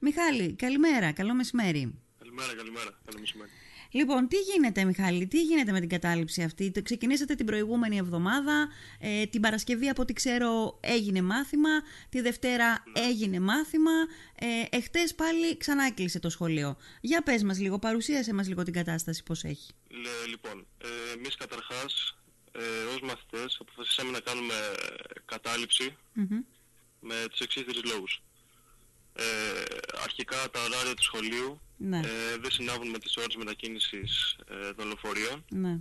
Μιχάλη, καλημέρα, καλό μεσημέρι. Καλημέρα, καλημέρα. Καλό μεσημέρι. Λοιπόν, τι γίνεται, Μιχάλη, τι γίνεται με την κατάληψη αυτή; Το ξεκινήσατε την προηγούμενη εβδομάδα. Ε, την Παρασκευή, από ό,τι ξέρω, έγινε μάθημα. Τη Δευτέρα έγινε μάθημα. Ε, εχθές πάλι ξανά έκλεισε το σχολείο. Για πες μας λίγο, παρουσίασε μας λίγο την κατάσταση, πώς έχει. Λε, λοιπόν, ε, εμείς καταρχάς, ε, ως μαθητές, αποφασίσαμε να κάνουμε κατάληψη Μμμ. με τους εξής τρεις λόγους. Ε, αρχικά τα ωράρια του σχολείου Ναι, ε, δεν συνάδουν με τις ώρες μετακίνησης ε, των λεωφορείων ναι.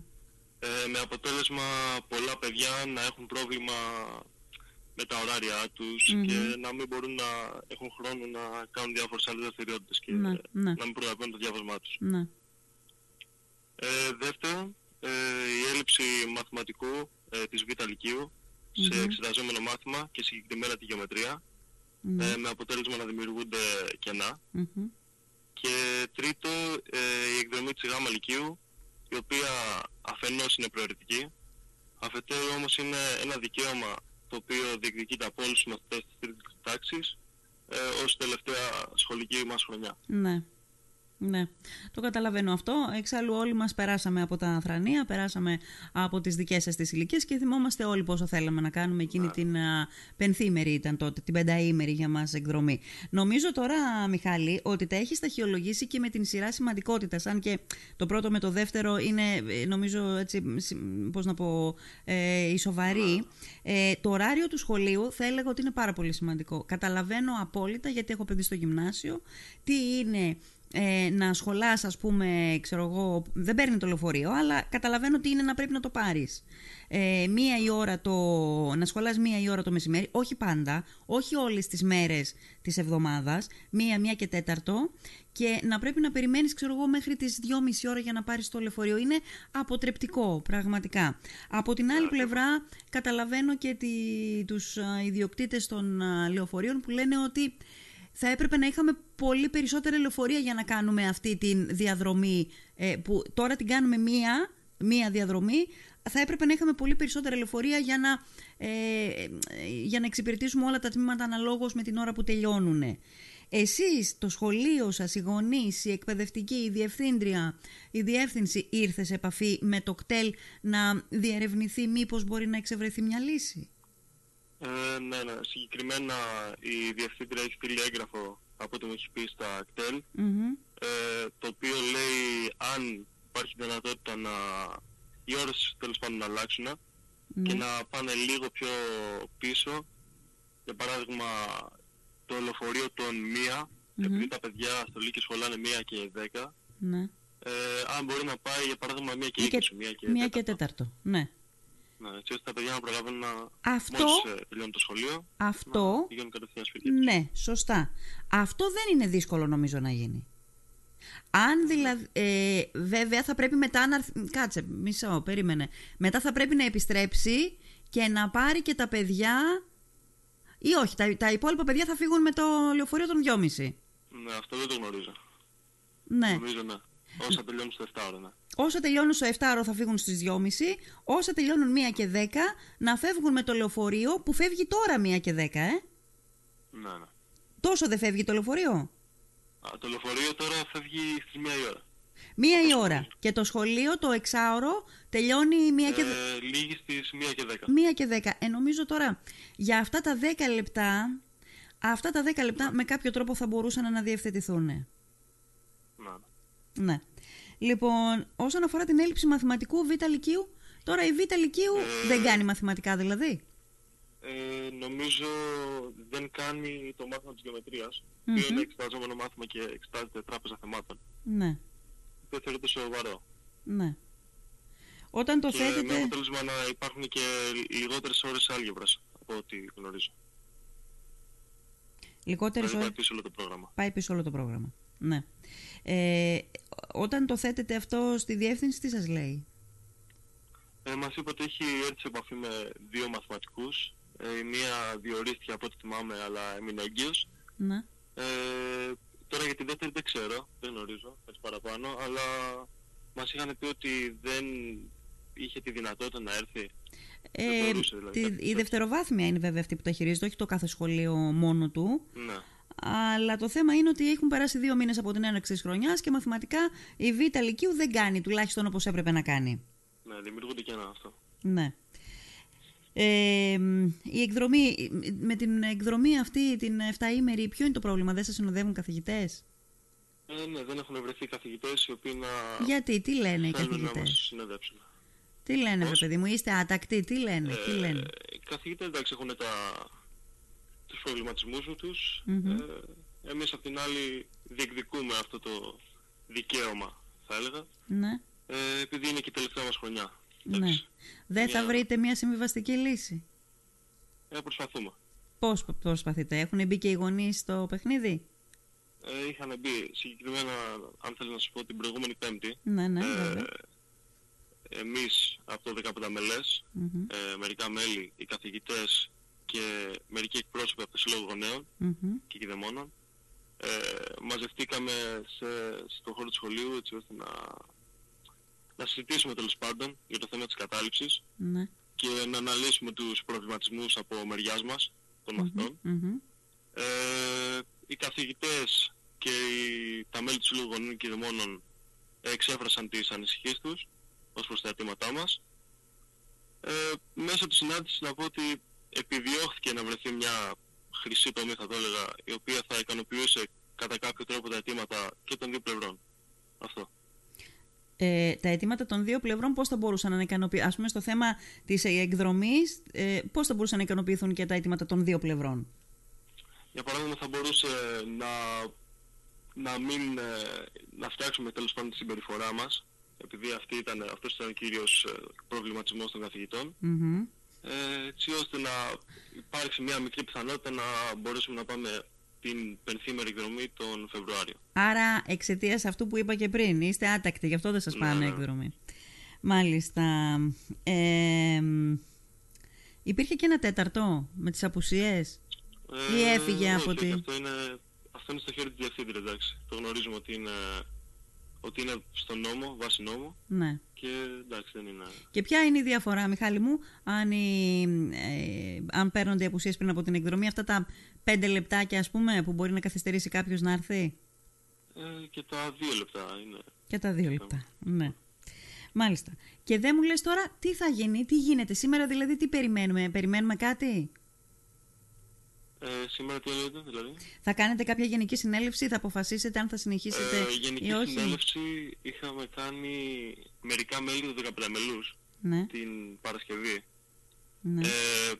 ε, με αποτέλεσμα πολλά παιδιά να έχουν πρόβλημα με τα ωράρια τους Μμμ. και να μην μπορούν να έχουν χρόνο να κάνουν διάφορες άλλες δραστηριότητες και Ναι, ναι. να μην προλαβαίνουν το διάβασμά τους. ναι. Ε, δεύτερον, ε, η έλλειψη μαθηματικού ε, της Β' Λυκείου σε Μμμ. εξεταζόμενο μάθημα και συγκεκριμένα τη γεωμετρία ναι. ε, με αποτέλεσμα να δημιουργούνται κενά. Μμμ. Και τρίτο, ε, η εκδρομή της Γ' Λυκείου η οποία αφενός είναι προαιρετική, αφετέρου όμως είναι ένα δικαίωμα το οποίο διεκδικείται από όλους τους μαθητές της τρίτης τάξης ε, ως τελευταία σχολική μας χρονιά. Ναι. Ναι, το καταλαβαίνω αυτό. Εξάλλου όλοι μας περάσαμε από τα θρανία, περάσαμε από τις δικές σας τις ηλικίες και θυμόμαστε όλοι πόσο θέλαμε να κάνουμε εκείνη Ναι. την α, πενθήμερη ήταν τότε, την πενταήμερη για μας εκδρομή. Νομίζω τώρα, Μιχάλη, ότι τα έχεις σταχυολογήσει και με την σειρά σημαντικότητας, αν και το πρώτο με το δεύτερο είναι, ε, νομίζω, έτσι, συ- πώς να πω, ε, η σοβαρή. Ε, το ωράριο του σχολείου θα έλεγα ότι είναι πάρα πολύ σημαντικό. Καταλαβαίνω απόλυτα, γιατί έχω παιδί στο γυμνάσιο, τι είναι ε, να σχολάς ας πούμε, ξέρω εγώ, δεν παίρνει το λεωφορείο, αλλά καταλαβαίνω τι είναι να πρέπει να το πάρεις. Ε, μία η ώρα το, να σχολάς μία η ώρα το μεσημέρι, όχι πάντα, όχι όλες τις μέρες της εβδομάδας, μία, μία και τέταρτο και να πρέπει να περιμένεις ξέρω εγώ μέχρι τις δυόμιση ώρα για να πάρεις το λεωφορείο. Είναι αποτρεπτικό πραγματικά. Από την άλλη πλευρά καταλαβαίνω και τη, τους α, ιδιοκτήτες των α, λεωφορείων που λένε ότι θα έπρεπε να είχαμε πολύ περισσότερα λεωφορεία για να κάνουμε αυτή τη διαδρομή ε, που τώρα την κάνουμε μία, μία διαδρομή θα έπρεπε να είχαμε πολύ περισσότερα λεωφορεία για να, ε, ε, για να εξυπηρετήσουμε όλα τα τμήματα αναλόγως με την ώρα που τελειώνουν. Εσείς, το σχολείο σας, οι γονείς, η εκπαιδευτική, η διευθύντρια, η διεύθυνση ήρθε σε επαφή με το κτέλ να διερευνηθεί μήπως μπορεί να εξευρεθεί μια λύση; Ε, ναι, ναι. Συγκεκριμένα η διευθύντρια έχει στείλει έγγραφο από ό,τι μου έχει πει στα κτέλ Μμμ. ε, το οποίο λέει αν υπάρχει δυνατότητα να οι ώρες τέλος πάντων να αλλάξουν και Ναι. να πάνε λίγο πιο πίσω για παράδειγμα το λεωφορείο των μία Μμμ. επειδή τα παιδιά στο Λύκειο σχολάνε μία και δέκα Ναι. ε, αν μπορεί να πάει για παράδειγμα μία και Μία και- είκοσι, μία και Μία και τέταρτο. τέταρτο. Ναι. Ναι, έτσι ώστε τα παιδιά να προλαβαίνουν να Αυτό, μόλις ε, τελειώνουν το σχολείο αυτό, να πηγαίνουν κατευθείαν σπίτι τους. ναι, σωστά. Αυτό δεν είναι δύσκολο νομίζω να γίνει. Αν δηλαδή, ε, βέβαια θα πρέπει μετά να... έρθει- Κάτσε, μισό, περίμενε. Μετά θα πρέπει να επιστρέψει και να πάρει και τα παιδιά... Ή όχι, τα, τα υπόλοιπα παιδιά θα φύγουν με το λεωφορείο των 2.30. Ναι, αυτό δεν το γνωρίζω. Ναι. Νομίζω ναι. Όσα τελειώνουν στο 7 ώρα, ναι. Όσα τελειώνουν στο 7 θα φύγουν στις 2.30, όσα τελειώνουν 1 και 10 να φεύγουν με το λεωφορείο που φεύγει τώρα 1 και 10, ε. Ναι, ναι. Τόσο δεν φεύγει το λεωφορείο; Α, το λεωφορείο τώρα φεύγει στις 1 η ώρα. Μία η ώρα. Και το σχολείο, το εξάωρο, τελειώνει μία και, δε- Ε, λίγη στις 1 και 10. μία και δέκα. Ε, νομίζω τώρα, για αυτά τα 10 λεπτά, αυτά τα 10 λεπτά με κάποιο τρόπο θα μπορούσαν να διευθετηθούν. Ναι, ναι. Ναι. Λοιπόν, όσον αφορά την έλλειψη μαθηματικού Β' Λυκείου, τώρα η Β' Λυκείου Ε, δεν κάνει μαθηματικά δηλαδή. Ε, νομίζω δεν κάνει το μάθημα της γεωμετρίας, Μμμ. που είναι εξεταζόμενο μάθημα και εξετάζεται τράπεζα θεμάτων. Ναι, Δεν θεωρείται σοβαρό. ναι. Όταν το και με θέτετε... αποτέλεσμα να υπάρχουν και λιγότερες ώρες άλγευρας, από ό,τι γνωρίζω. Λιγότερες Δηλαδή ώρες... πάει πίσω όλο το πρόγραμμα. Πάει πίσω όλο το πρόγραμμα. Ναι. Ε, όταν το θέτετε αυτό στη διεύθυνση, τι σας λέει; Ε, μας είπε ότι έχει έρθει σε επαφή με δύο μαθηματικούς. Ε, η μία διορίστηκε από ό,τι θυμάμαι, αλλά έμεινε έγκυος. Ναι. Ε, τώρα για τη δεύτερη δεν ξέρω, δεν γνωρίζω έτσι παραπάνω, αλλά μας είχαν πει ότι δεν είχε τη δυνατότητα να έρθει. Δεν Ε, μπορούσε δηλαδή, τη, κάτι η τέτοιο. δευτεροβάθμια είναι βέβαια αυτή που τα χειρίζεται, όχι το κάθε σχολείο μόνο του. Ναι. Αλλά το θέμα είναι ότι έχουν περάσει δύο μήνες από την έναρξη της χρονιάς και μαθηματικά η Β' Λυκείου δεν κάνει τουλάχιστον όπως έπρεπε να κάνει. Ναι, δημιουργούνται και ένα αυτό. Ναι. Ε, η εκδρομή, με την εκδρομή αυτή την 7ήμερη, ποιο είναι το πρόβλημα, δεν σας συνοδεύουν καθηγητές; Ε, ναι, δεν έχουν βρεθεί καθηγητές οι οποίοι να Γιατί, τι λένε οι θέλουν να καθηγητές; μας συνεδέψουν. Τι λένε, βρε Πώς; παιδί μου, είστε άτακτοι, τι λένε, τι Ε, λένε; οι καθηγητές εντάξει έχουν τα, τους προβληματισμούς τους. Μμμ. Ε, εμείς απ' την άλλη διεκδικούμε αυτό το δικαίωμα θα έλεγα. Ναι, Ε, επειδή είναι και η τελευταία μας χρονιά. ναι. Εντάξει. Δεν θα Μια- βρείτε μια συμβιβαστική λύση; Ε, προσπαθούμε. Πώς προσπαθείτε, έχουν μπει και οι γονείς στο παιχνίδι; Ε, είχαν μπει συγκεκριμένα, αν θέλω να σου πω, την προηγούμενη Πέμπτη. Ναι, ναι, ε, βέβαια. εμείς από το 15 μελές, Μμμ, ε, μερικά μέλη, οι καθηγητές και μερικοί εκπρόσωποι από το Σύλλογο Γονέων μμμ. και κηδεμόνων, ε, μαζευτήκαμε σε, στο χώρο του σχολείου έτσι ώστε να, να συζητήσουμε τέλος πάντων για το θέμα της κατάληψης Ναι. και να αναλύσουμε τους προβληματισμούς από μεριάς μας των μαθητών. Μμμ. Ε, οι καθηγητές και οι, τα μέλη του Συλλόγου Γονείων και Δαιμόνων εξέφρασαν τις ανησυχίες τους ως προς τα αιτήματά μας. Ε, μέσα της συνάντησης να πω ότι επιδιώχθηκε να βρεθεί μια χρυσή τομή θα το έλεγα η οποία θα ικανοποιούσε κατά κάποιο τρόπο τα αιτήματα και των δύο πλευρών. Αυτό. Ε, τα αιτήματα των δύο πλευρών πώς θα μπορούσαν να ικανοποιηθούν, ας πούμε στο θέμα της εκδρομής, ε, πώς θα μπορούσαν να ικανοποιηθούν και τα αιτήματα των δύο πλευρών; Για παράδειγμα θα μπορούσε να, να μην, ε, να φτιάξουμε τέλος πάντων τη συμπεριφορά μας επειδή αυτή ήταν, αυτός ήταν ο κύριος ε, προβληματισμός των καθηγητών Μμμ. Ε, έτσι ώστε να υπάρξει μια μικρή πιθανότητα να μπορέσουμε να πάμε την πενθήμερη εκδρομή τον Φεβρουάριο. Άρα εξαιτίας αυτού που είπα και πριν, είστε άτακτοι, γι' αυτό δεν σας Ναι, πάνε ναι. εκδρομή. Μάλιστα. Ε, υπήρχε και ένα τέταρτο με τις απουσίες. Ή έφυγε όχι, από όχι, τη- Αυτό είναι, αυτό είναι στο χέρι του διευθύντριας, εντάξει. Το γνωρίζουμε ότι είναι, ότι είναι στο νόμο, βάση νόμου Ναι. και εντάξει δεν είναι... Και ποια είναι η διαφορά, Μιχάλη μου, αν, οι, ε, αν παίρνονται οι απουσίες πριν από την εκδρομή, αυτά τα πέντε λεπτάκια, ας πούμε, που μπορεί να καθυστερήσει κάποιος να έρθει; Ε, και τα δύο λεπτά είναι. Και τα δύο λεπτά. Ναι. Μάλιστα. Και δεν μου λες τώρα τι θα γίνει, τι γίνεται. Σήμερα δηλαδή τι περιμένουμε, περιμένουμε κάτι; Ε, σήμερα τι λέτε, δηλαδή; Θα κάνετε κάποια γενική συνέλευση, θα αποφασίσετε αν θα συνεχίσετε Ε, γενική ή όχι; συνέλευση είχαμε κάνει μερικά μέλη του 15 μελούς Ναι, την Παρασκευή. ναι, Ε,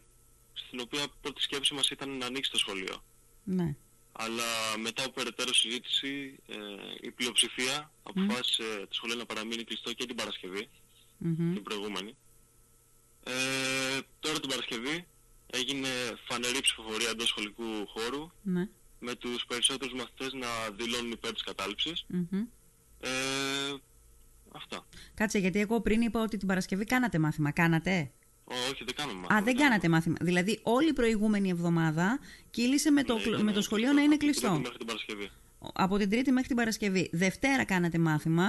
στην οποία πρώτη σκέψη μας ήταν να ανοίξει το σχολείο. ναι. Αλλά μετά από περαιτέρω συζήτηση ε, η πλειοψηφία αποφάσισε το σχολείο να παραμείνει κλειστό και την Παρασκευή, Μμμ. την προηγούμενη. Ε, τώρα την Παρασκευή έγινε φανερή ψηφοφορία εντός σχολικού χώρου ναι. με τους περισσότερους μαθητές να δηλώνουν υπέρ της κατάληψης. Μμμ. Ε, αυτά. Κάτσε, γιατί εγώ πριν είπα ότι την Παρασκευή κάνατε μάθημα. Κάνατε; Όχι, δεν κάνουμε Α, μάθημα, δεν κάνατε μάθημα. Δηλαδή, όλη η προηγούμενη εβδομάδα κύλησε με το, Ναι, κλ- ήταν με το σχολείο να είναι από την κλειστό. Τρίτη Μέχρι την Παρασκευή. Από την Τρίτη μέχρι την Παρασκευή. Δευτέρα κάνατε μάθημα.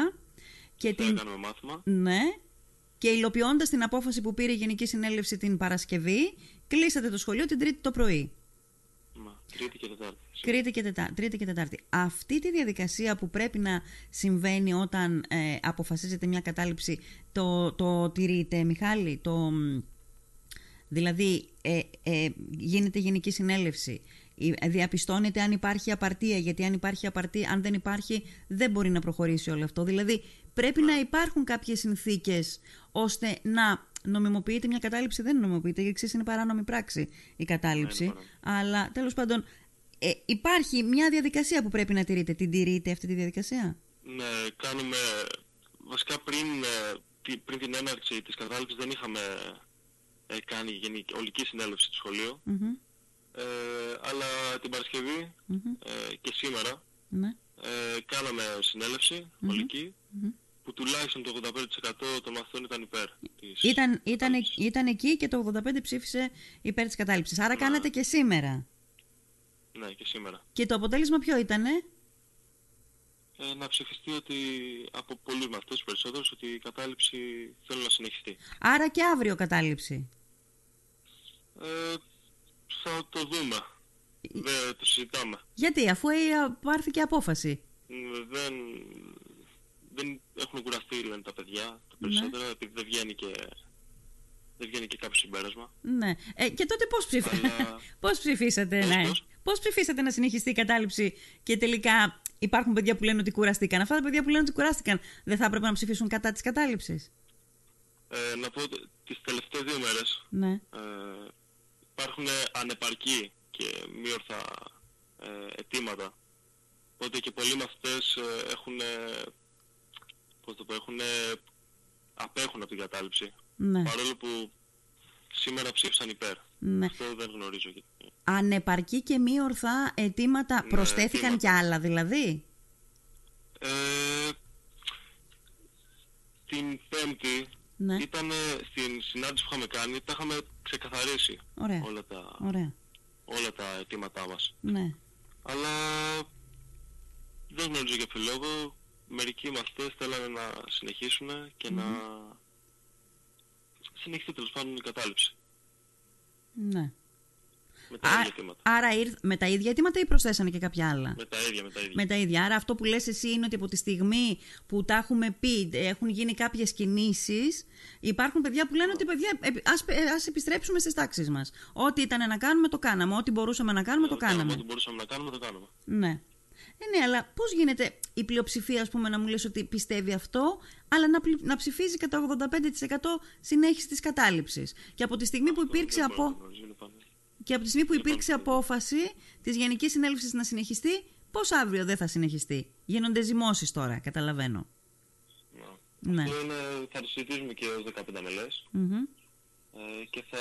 Και Δεν την... κάνουμε μάθημα. Ναι. Και υλοποιώντας την απόφαση που πήρε η Γενική Συνέλευση την Παρασκευή, κλείσατε το σχολείο την Τρίτη το πρωί. Μα, τρίτη και Τετάρτη. Τρίτη και, τετά... Τρίτη και Τετάρτη. Αυτή τη διαδικασία που πρέπει να συμβαίνει όταν ε, αποφασίζεται μια κατάληψη, το, το τηρείτε, Μιχάλη, το... μ, Δηλαδή, ε, ε, γίνεται γενική συνέλευση. Ε, Διαπιστώνεται αν υπάρχει απαρτία, γιατί αν υπάρχει απαρτία, αν δεν υπάρχει, δεν μπορεί να προχωρήσει όλο αυτό. Δηλαδή, πρέπει να υπάρχουν κάποιες συνθήκες ώστε να νομιμοποιείται μια κατάληψη. Δεν νομιμοποιείται, γιατί εξής είναι παράνομη πράξη η κατάληψη. Ναι, είναι αλλά τέλος πάντων, ε, υπάρχει μια διαδικασία που πρέπει να τηρείτε. Την τηρείτε αυτή τη διαδικασία; Ναι, κάνουμε... Βασικά πριν, ε, τι- πριν την έναρξη της κατάληψης δεν είχαμε ε, κάνει γενική, ολική συνέλευση του σχολείου. Μμμ, Ε, αλλά την Παρασκευή μμμ, ε, και σήμερα ναι, ε, κάναμε συνέλευση Μμμ. ολική μμμ. που τουλάχιστον το 85% των μαθητών ήταν υπέρ της Ήταν, ήταν, κατάληψης. ήταν εκεί και το 85 ψήφισε υπέρ της κατάληψης. Άρα κάνατε και σήμερα. Ναι, και σήμερα. Και το αποτέλεσμα ποιο ήτανε; Ε, να ψηφιστεί ότι από πολλούς μαθητές περισσότερους ότι η κατάληψη θέλουν να συνεχιστεί. Άρα και αύριο κατάληψη. Ε, θα το δούμε. Δεν το συζητάμε. Γιατί, αφού ε, πάρθηκε απόφαση. Μ, Δεν, δεν έχουν κουραστεί λένε τα παιδιά τα περισσότερα επειδή δεν βγαίνει και, δεν βγαίνει και κάποιο συμπέρασμα. Ναι. Ε, και τότε πώς, ψηφ... Αλλά- πώς ψηφίσατε, Πώς, ναι. πώς; Πώς ψηφίσατε να συνεχιστεί η κατάληψη και τελικά υπάρχουν παιδιά που λένε ότι κουραστήκαν. Αυτά τα παιδιά που λένε ότι κουράστηκαν δεν θα έπρεπε να ψηφίσουν κατά της κατάληψης; Ε, να πω ότι τις τελευταίες δύο μέρες Ναι. ε, υπάρχουν ανεπαρκή και μη ορθά ε, αιτήματα. Οπότε και πολλοί μαθητές ε, έχουν, ε, πώς το πω, έχουν, ε, απέχουν από την κατάληψη. Ναι. Παρόλο που σήμερα ψήφισαν υπέρ. ναι. Αυτό δεν γνωρίζω γιατί. Ανεπαρκή και μη ορθά αιτήματα Ναι, προσθέθηκαν αιτήματα. κι άλλα δηλαδή; Ε, την Πέμπτη Ναι. ήταν στην συνάντηση που είχαμε κάνει, τα είχαμε ξεκαθαρίσει Ωραία. όλα τα, Ωραία. όλα τα αιτήματά μας. Ναι. Αλλά δεν γνωρίζω για ποιο λόγο. Μερικοί μαθητές θέλανε να συνεχίσουν και να συνεχιστεί τέλος πάντων η κατάληψη. ναι. Με τα Α- ίδια αιτήματα. άρα ήρθ, με τα ίδια αιτήματα ή προσθέσανε και κάποια άλλα; Με τα ίδια, με τα ίδια. Με τα ίδια. Άρα αυτό που λες εσύ είναι ότι από τη στιγμή που τα έχουμε πει, έχουν γίνει κάποιες κινήσεις, υπάρχουν παιδιά που λένε ότι παιδιά, επι- ας, ε, ας επιστρέψουμε στις τάξεις μας. Ό,τι ήταν να κάνουμε το κάναμε, ό,τι μπορούσαμε να κάνουμε το κάναμε. Ό,τι μπορούσαμε να κάνουμε, το κάνουμε. Ναι. Ε, ναι, αλλά πώς γίνεται η πλειοψηφία, ας πούμε, να μου λες ότι πιστεύει αυτό, αλλά να, πλη- να ψηφίζει κατά 85% συνέχισης της κατάληψης; Και από τη στιγμή που υπήρξε, Δεν και από τη στιγμή που Λοιπόν, υπήρξε απόφαση της Γενικής Συνέλευσης να συνεχιστεί, πώς αύριο δεν θα συνεχιστεί; Γίνονται ζυμώσεις τώρα, καταλαβαίνω. Ναι. Ναι. Αυτό είναι, θα το συζητήσουμε και ως 15 μελές Μμμ. ε, και θα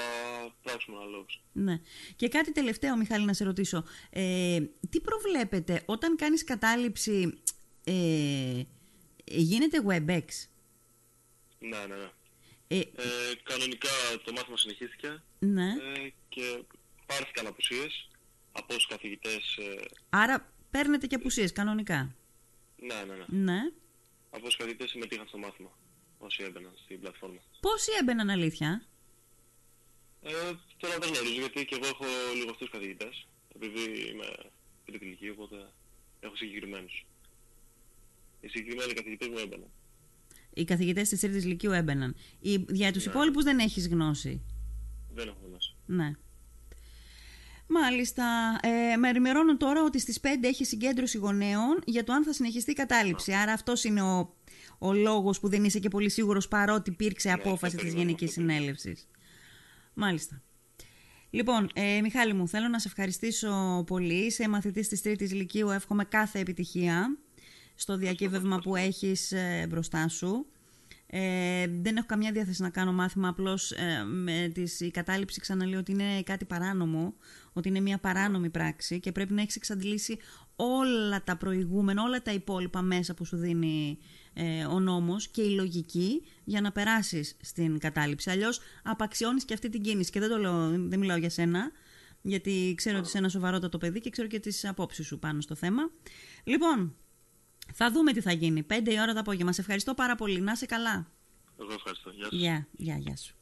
πράξουμε αναλόγως. Ναι. Και κάτι τελευταίο, Μιχάλη, να σε ρωτήσω. Ε, τι προβλέπετε όταν κάνεις κατάληψη, ε, γίνεται WebEx; Ναι, ναι, ναι. Ε, Ε, κανονικά το μάθημα συνεχίστηκε ναι. ε, και πάρθηκαν απουσίες από όσους καθηγητές, ε, Άρα παίρνετε και απουσίες κανονικά. ναι, ναι, ναι. Ναι. Από όσους καθηγητές συμμετείχαν στο μάθημα όσοι έμπαιναν στην πλατφόρμα. Πόσοι έμπαιναν αλήθεια; Ε, τώρα δεν γνωρίζω γιατί και εγώ έχω λιγοστούς καθηγητές επειδή είμαι τρίτη ηλικία οπότε έχω συγκεκριμένους. Οι συγκεκριμένοι καθηγητές μου έμπαιναν. Οι καθηγητές της τρίτης λυκείου έμπαιναν. Οι, για τους Ναι. υπόλοιπους δεν έχεις γνώση; Δεν έχω γνώση. Ναι. Μάλιστα. Ε, με ενημερώνουν τώρα ότι στις 5 έχει συγκέντρωση γονέων για το αν θα συνεχιστεί η κατάληψη. Άρα αυτός είναι ο, ο λόγος που δεν είσαι και πολύ σίγουρος παρότι υπήρξε απόφαση αυτό της περιμένω, Γενικής αυτό περιμένω. Συνέλευσης. Μάλιστα. Λοιπόν, ε, Μιχάλη μου, θέλω να σε ευχαριστήσω πολύ. Είσαι μαθητής της Τρίτης Λυκείου. Εύχομαι κάθε επιτυχία στο διακύβευμα που έχεις ε, μπροστά σου. Ε, δεν έχω καμιά διάθεση να κάνω μάθημα, απλώς ε, με τις, η κατάληψη ξαναλέω ότι είναι κάτι παράνομο, ότι είναι μια παράνομη πράξη και πρέπει να έχεις εξαντλήσει όλα τα προηγούμενα, όλα τα υπόλοιπα μέσα που σου δίνει ε, ο νόμος και η λογική για να περάσεις στην κατάληψη. Αλλιώς απαξιώνεις και αυτή την κίνηση και δεν, το λέω, δεν μιλάω για σένα, γιατί ξέρω ότι είσαι ένα σοβαρότατο παιδί και ξέρω και τις απόψεις σου πάνω στο θέμα. Λοιπόν, θα δούμε τι θα γίνει. 5 η ώρα το απόγευμα. Σε ευχαριστώ πάρα πολύ. Να είσαι καλά. Εγώ ευχαριστώ. Γεια σας. Γεια, γεια, γεια σου.